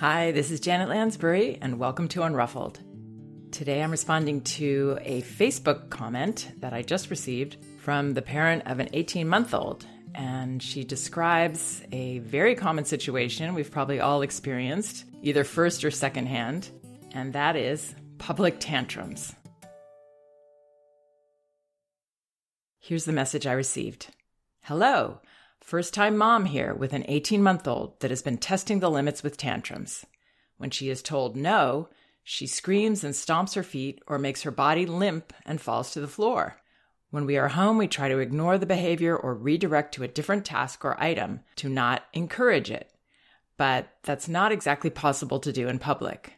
Hi, this is Janet Lansbury, and welcome to Unruffled. Today I'm responding to a Facebook comment that I just received from the parent of an 18 month old. And she describes a very common situation we've probably all experienced, either first or secondhand, and that is public tantrums. Here's the message I received Hello, first time mom here with an 18 month old that has been testing the limits with tantrums. When she is told no, she screams and stomps her feet or makes her body limp and falls to the floor. When we are home, we try to ignore the behavior or redirect to a different task or item to not encourage it. But that's not exactly possible to do in public.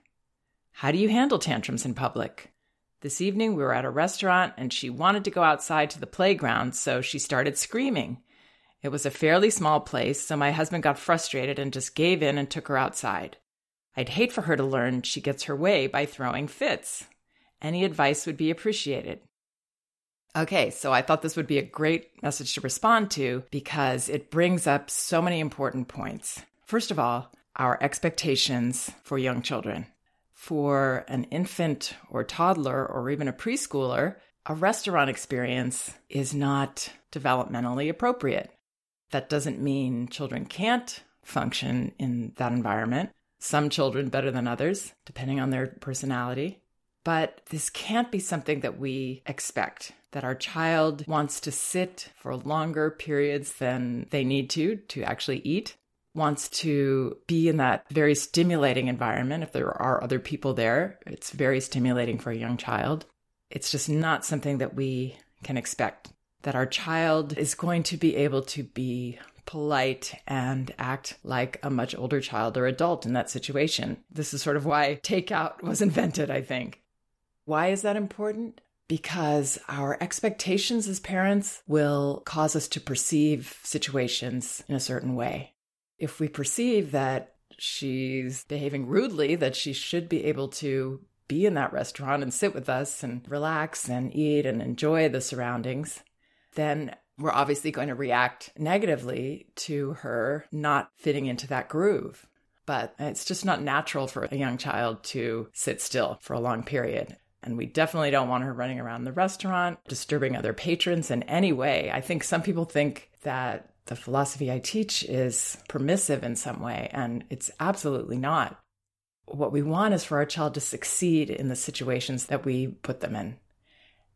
How do you handle tantrums in public? This evening, we were at a restaurant and she wanted to go outside to the playground, so she started screaming. It was a fairly small place, so my husband got frustrated and just gave in and took her outside. I'd hate for her to learn she gets her way by throwing fits. Any advice would be appreciated. Okay, so I thought this would be a great message to respond to because it brings up so many important points. First of all, our expectations for young children. For an infant or toddler or even a preschooler, a restaurant experience is not developmentally appropriate. That doesn't mean children can't function in that environment, some children better than others, depending on their personality. But this can't be something that we expect that our child wants to sit for longer periods than they need to to actually eat, wants to be in that very stimulating environment. If there are other people there, it's very stimulating for a young child. It's just not something that we can expect. That our child is going to be able to be polite and act like a much older child or adult in that situation. This is sort of why takeout was invented, I think. Why is that important? Because our expectations as parents will cause us to perceive situations in a certain way. If we perceive that she's behaving rudely, that she should be able to be in that restaurant and sit with us and relax and eat and enjoy the surroundings, then we're obviously going to react negatively to her not fitting into that groove. But it's just not natural for a young child to sit still for a long period. And we definitely don't want her running around the restaurant, disturbing other patrons in any way. I think some people think that the philosophy I teach is permissive in some way, and it's absolutely not. What we want is for our child to succeed in the situations that we put them in.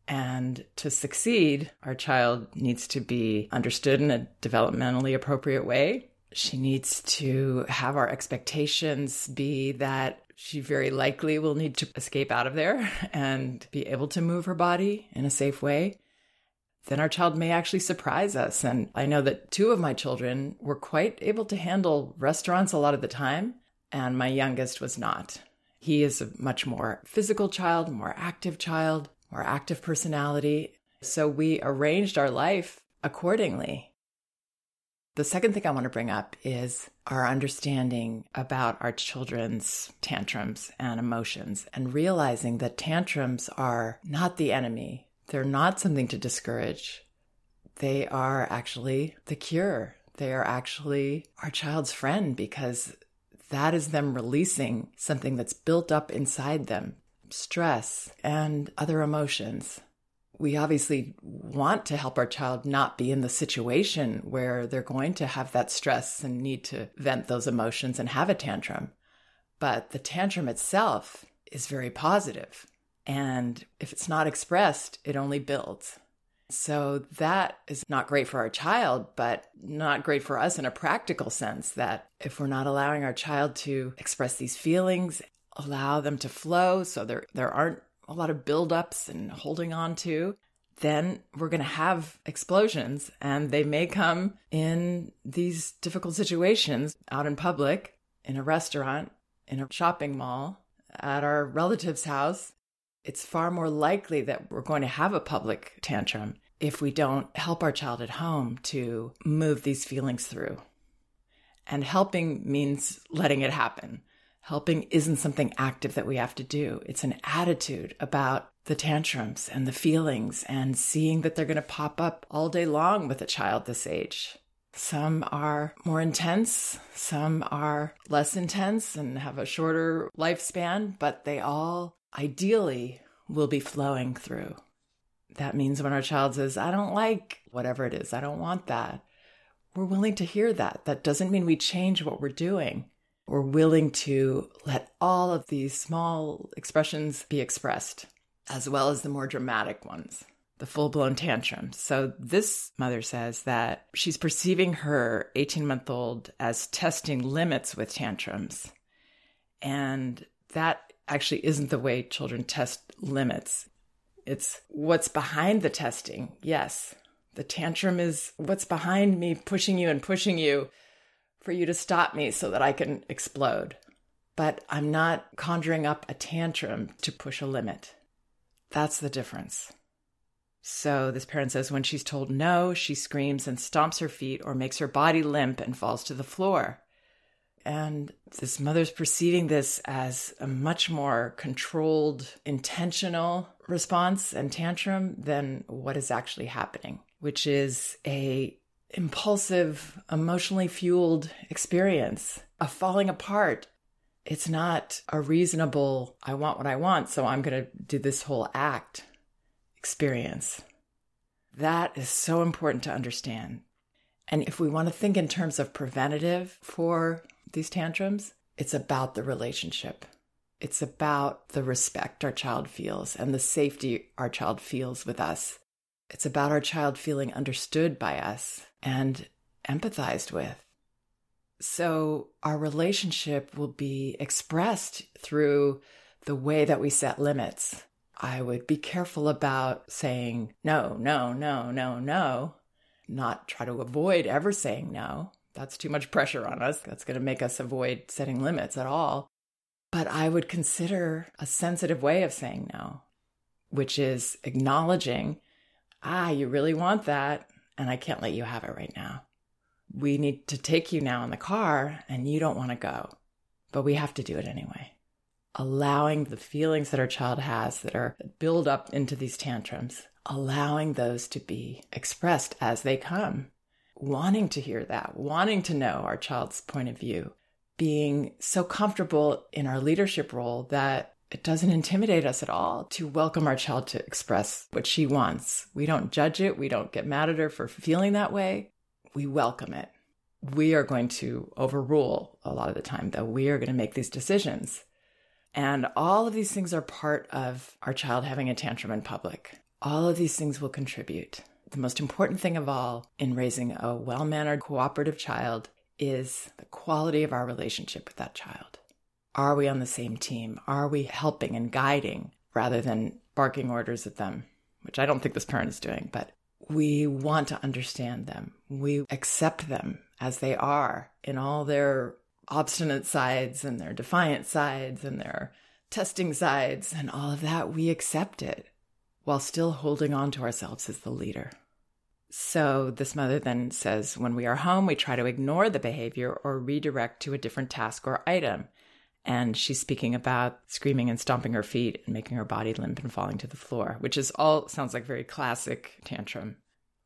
And to succeed, our child needs to be understood in a developmentally appropriate way. She needs to have our expectations be that she very likely will need to escape out of there and be able to move her body in a safe way. Then our child may actually surprise us. And I know that two of my children were quite able to handle restaurants a lot of the time, and my youngest was not. He is a much more physical child, more active child more active personality. So we arranged our life accordingly. The second thing I want to bring up is our understanding about our children's tantrums and emotions and realizing that tantrums are not the enemy. They're not something to discourage. They are actually the cure. They are actually our child's friend because that is them releasing something that's built up inside them stress, and other emotions. We obviously want to help our child not be in the situation where they're going to have that stress and need to vent those emotions and have a tantrum. But the tantrum itself is very positive. And if it's not expressed, it only builds. So that is not great for our child, but not great for us in a practical sense that if we're not allowing our child to express these feelings allow them to flow so there there aren't a lot of buildups and holding on to, then we're going to have explosions and they may come in these difficult situations out in public, in a restaurant, in a shopping mall, at our relative's house. It's far more likely that we're going to have a public tantrum if we don't help our child at home to move these feelings through. And helping means letting it happen. Helping isn't something active that we have to do. It's an attitude about the tantrums and the feelings and seeing that they're going to pop up all day long with a child this age. Some are more intense, some are less intense and have a shorter lifespan, but they all ideally will be flowing through. That means when our child says, I don't like whatever it is, I don't want that, we're willing to hear that. That doesn't mean we change what we're doing. We're willing to let all of these small expressions be expressed, as well as the more dramatic ones, the full blown tantrums. So, this mother says that she's perceiving her 18 month old as testing limits with tantrums. And that actually isn't the way children test limits. It's what's behind the testing. Yes, the tantrum is what's behind me pushing you and pushing you for you to stop me so that I can explode. But I'm not conjuring up a tantrum to push a limit. That's the difference. So this parent says when she's told no, she screams and stomps her feet or makes her body limp and falls to the floor. And this mother's perceiving this as a much more controlled, intentional response and tantrum than what is actually happening, which is a impulsive, emotionally fueled experience, a falling apart. It's not a reasonable, I want what I want, so I'm going to do this whole act experience. That is so important to understand. And if we want to think in terms of preventative for these tantrums, it's about the relationship. It's about the respect our child feels and the safety our child feels with us. It's about our child feeling understood by us and empathized with. So, our relationship will be expressed through the way that we set limits. I would be careful about saying no, no, no, no, no, not try to avoid ever saying no, that's too much pressure on us. That's going to make us avoid setting limits at all. But I would consider a sensitive way of saying no, which is acknowledging, ah, you really want that, and I can't let you have it right now. We need to take you now in the car, and you don't want to go, but we have to do it anyway. Allowing the feelings that our child has that are build up into these tantrums, allowing those to be expressed as they come wanting to hear that, wanting to know our child's point of view, being so comfortable in our leadership role that it doesn't intimidate us at all to welcome our child to express what she wants. We don't judge it. We don't get mad at her for feeling that way. We welcome it. We are going to overrule a lot of the time, though. We are going to make these decisions. And all of these things are part of our child having a tantrum in public. All of these things will contribute. The most important thing of all in raising a well mannered, cooperative child is the quality of our relationship with that child. Are we on the same team? Are we helping and guiding rather than barking orders at them, which I don't think this parent is doing, but we want to understand them. We accept them as they are in all their obstinate sides and their defiant sides and their testing sides and all of that. We accept it while still holding on to ourselves as the leader. So this mother then says, when we are home, we try to ignore the behavior or redirect to a different task or item. And she's speaking about screaming and stomping her feet and making her body limp and falling to the floor, which is all sounds like very classic tantrum.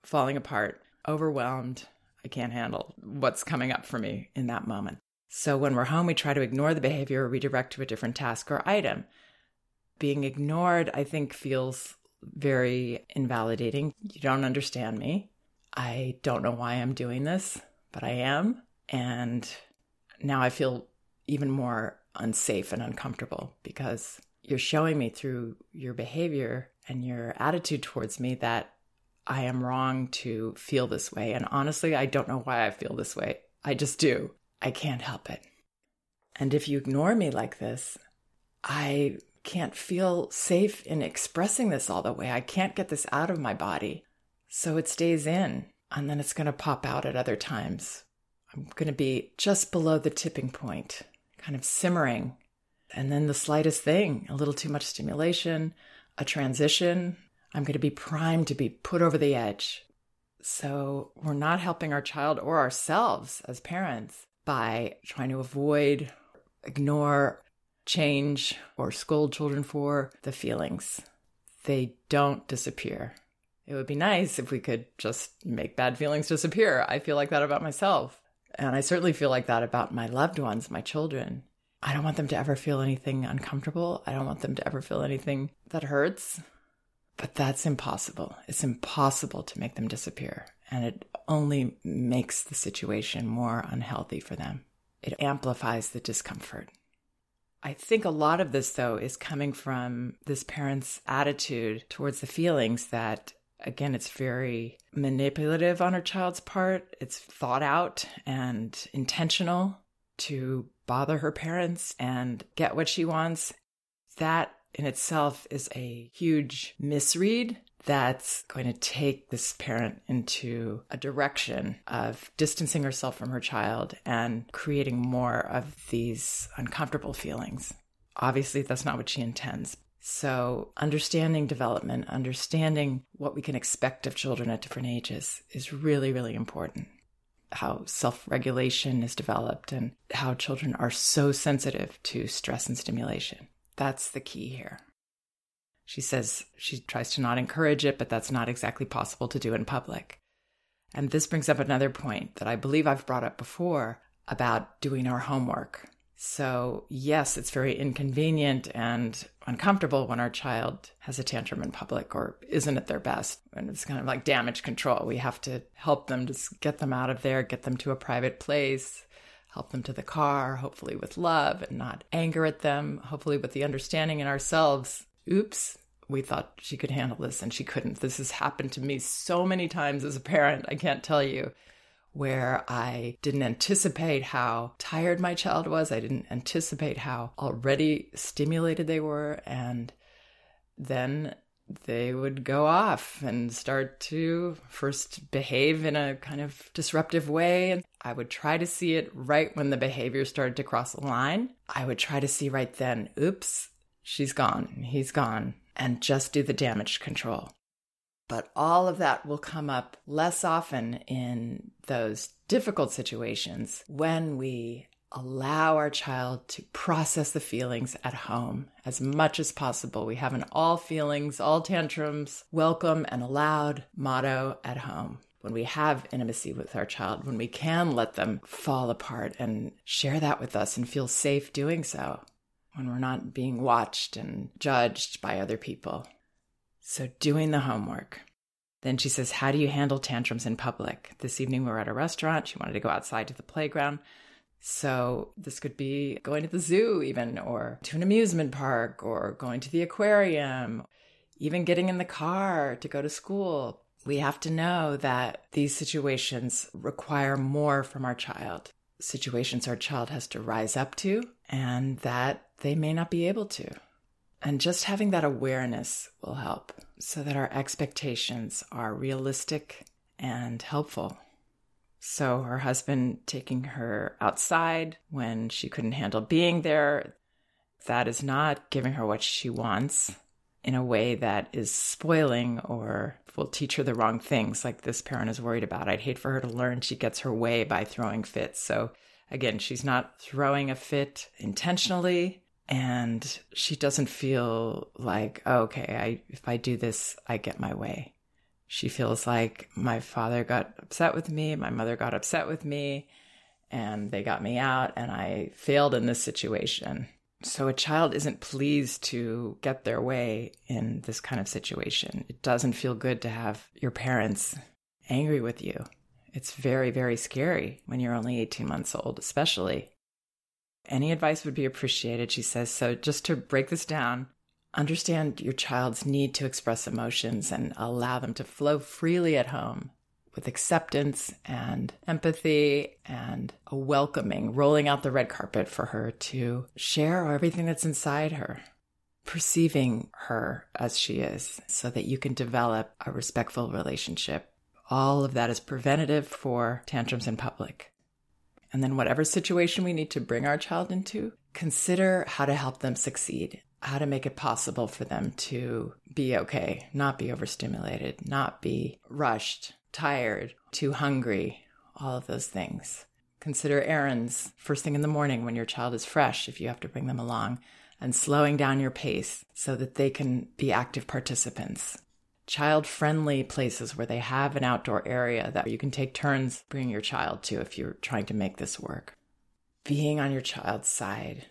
Falling apart, overwhelmed. I can't handle what's coming up for me in that moment. So when we're home, we try to ignore the behavior or redirect to a different task or item. Being ignored, I think, feels very invalidating. You don't understand me. I don't know why I'm doing this, but I am. And now I feel even more unsafe and uncomfortable because you're showing me through your behavior and your attitude towards me that I am wrong to feel this way. And honestly, I don't know why I feel this way. I just do. I can't help it. And if you ignore me like this, I can't feel safe in expressing this all the way. I can't get this out of my body. So it stays in and then it's going to pop out at other times. I'm going to be just below the tipping point, kind of simmering. And then the slightest thing, a little too much stimulation, a transition, I'm going to be primed to be put over the edge. So we're not helping our child or ourselves as parents by trying to avoid, ignore, change or scold children for the feelings. They don't disappear. It would be nice if we could just make bad feelings disappear. I feel like that about myself. And I certainly feel like that about my loved ones, my children. I don't want them to ever feel anything uncomfortable. I don't want them to ever feel anything that hurts. But that's impossible. It's impossible to make them disappear. And it only makes the situation more unhealthy for them. It amplifies the discomfort. I think a lot of this, though, is coming from this parent's attitude towards the feelings that, again, it's very manipulative on her child's part. It's thought out and intentional to bother her parents and get what she wants. That in itself is a huge misread that's going to take this parent into a direction of distancing herself from her child and creating more of these uncomfortable feelings. Obviously, that's not what she intends. So, understanding development, understanding what we can expect of children at different ages is really, really important. How self regulation is developed and how children are so sensitive to stress and stimulation. That's the key here. She says she tries to not encourage it, but that's not exactly possible to do in public. And this brings up another point that I believe I've brought up before about doing our homework. So, yes, it's very inconvenient and uncomfortable when our child has a tantrum in public or isn't at their best. And it's kind of like damage control. We have to help them, just get them out of there, get them to a private place, help them to the car, hopefully with love and not anger at them, hopefully with the understanding in ourselves oops, we thought she could handle this and she couldn't. This has happened to me so many times as a parent, I can't tell you, where I didn't anticipate how tired my child was. I didn't anticipate how already stimulated they were. And then they would go off and start to first behave in a kind of disruptive way. And I would try to see it right when the behavior started to cross the line. I would try to see right then, oops, she's gone, he's gone, and just do the damage control. But all of that will come up less often in those difficult situations when we allow our child to process the feelings at home as much as possible. We have an all feelings, all tantrums, welcome and allowed motto at home. When we have intimacy with our child, when we can let them fall apart and share that with us and feel safe doing so when we're not being watched and judged by other people. So, doing the homework. Then she says, How do you handle tantrums in public? This evening we were at a restaurant. She wanted to go outside to the playground. So, this could be going to the zoo, even, or to an amusement park, or going to the aquarium, even getting in the car to go to school. We have to know that these situations require more from our child, situations our child has to rise up to, and that they may not be able to. And just having that awareness will help so that our expectations are realistic and helpful. So, her husband taking her outside when she couldn't handle being there, that is not giving her what she wants in a way that is spoiling or will teach her the wrong things, like this parent is worried about. I'd hate for her to learn she gets her way by throwing fits. So, again, she's not throwing a fit intentionally and she doesn't feel like oh, okay i if i do this i get my way. She feels like my father got upset with me my mother got upset with me and they got me out and i failed in this situation. So a child isn't pleased to get their way in this kind of situation. It doesn't feel good to have your parents angry with you. It's very very scary when you're only 18 months old especially any advice would be appreciated, she says. So, just to break this down, understand your child's need to express emotions and allow them to flow freely at home with acceptance and empathy and a welcoming, rolling out the red carpet for her to share everything that's inside her, perceiving her as she is so that you can develop a respectful relationship. All of that is preventative for tantrums in public. And then, whatever situation we need to bring our child into, consider how to help them succeed, how to make it possible for them to be okay, not be overstimulated, not be rushed, tired, too hungry, all of those things. Consider errands first thing in the morning when your child is fresh, if you have to bring them along, and slowing down your pace so that they can be active participants. Child friendly places where they have an outdoor area that you can take turns bringing your child to if you're trying to make this work. Being on your child's side,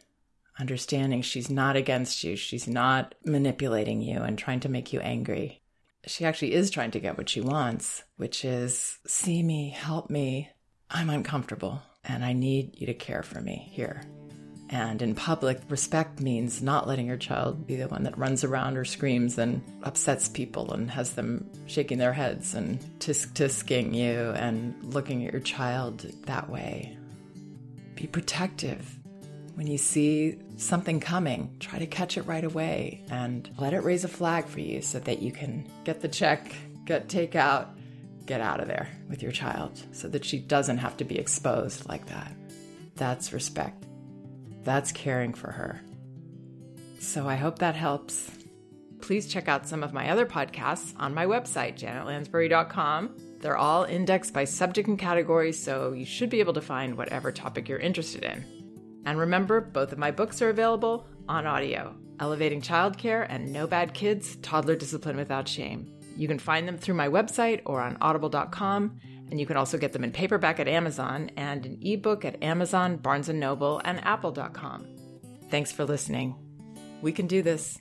understanding she's not against you, she's not manipulating you and trying to make you angry. She actually is trying to get what she wants, which is see me, help me. I'm uncomfortable and I need you to care for me here. And in public, respect means not letting your child be the one that runs around or screams and upsets people and has them shaking their heads and tisk tisking you and looking at your child that way. Be protective. When you see something coming, try to catch it right away and let it raise a flag for you so that you can get the check, get takeout, get out of there with your child so that she doesn't have to be exposed like that. That's respect. That's caring for her. So I hope that helps. Please check out some of my other podcasts on my website, janetlansbury.com. They're all indexed by subject and category, so you should be able to find whatever topic you're interested in. And remember, both of my books are available on audio Elevating Childcare and No Bad Kids Toddler Discipline Without Shame. You can find them through my website or on audible.com. And you can also get them in paperback at Amazon and an ebook at Amazon, Barnes & Noble, and apple.com. Thanks for listening. We can do this.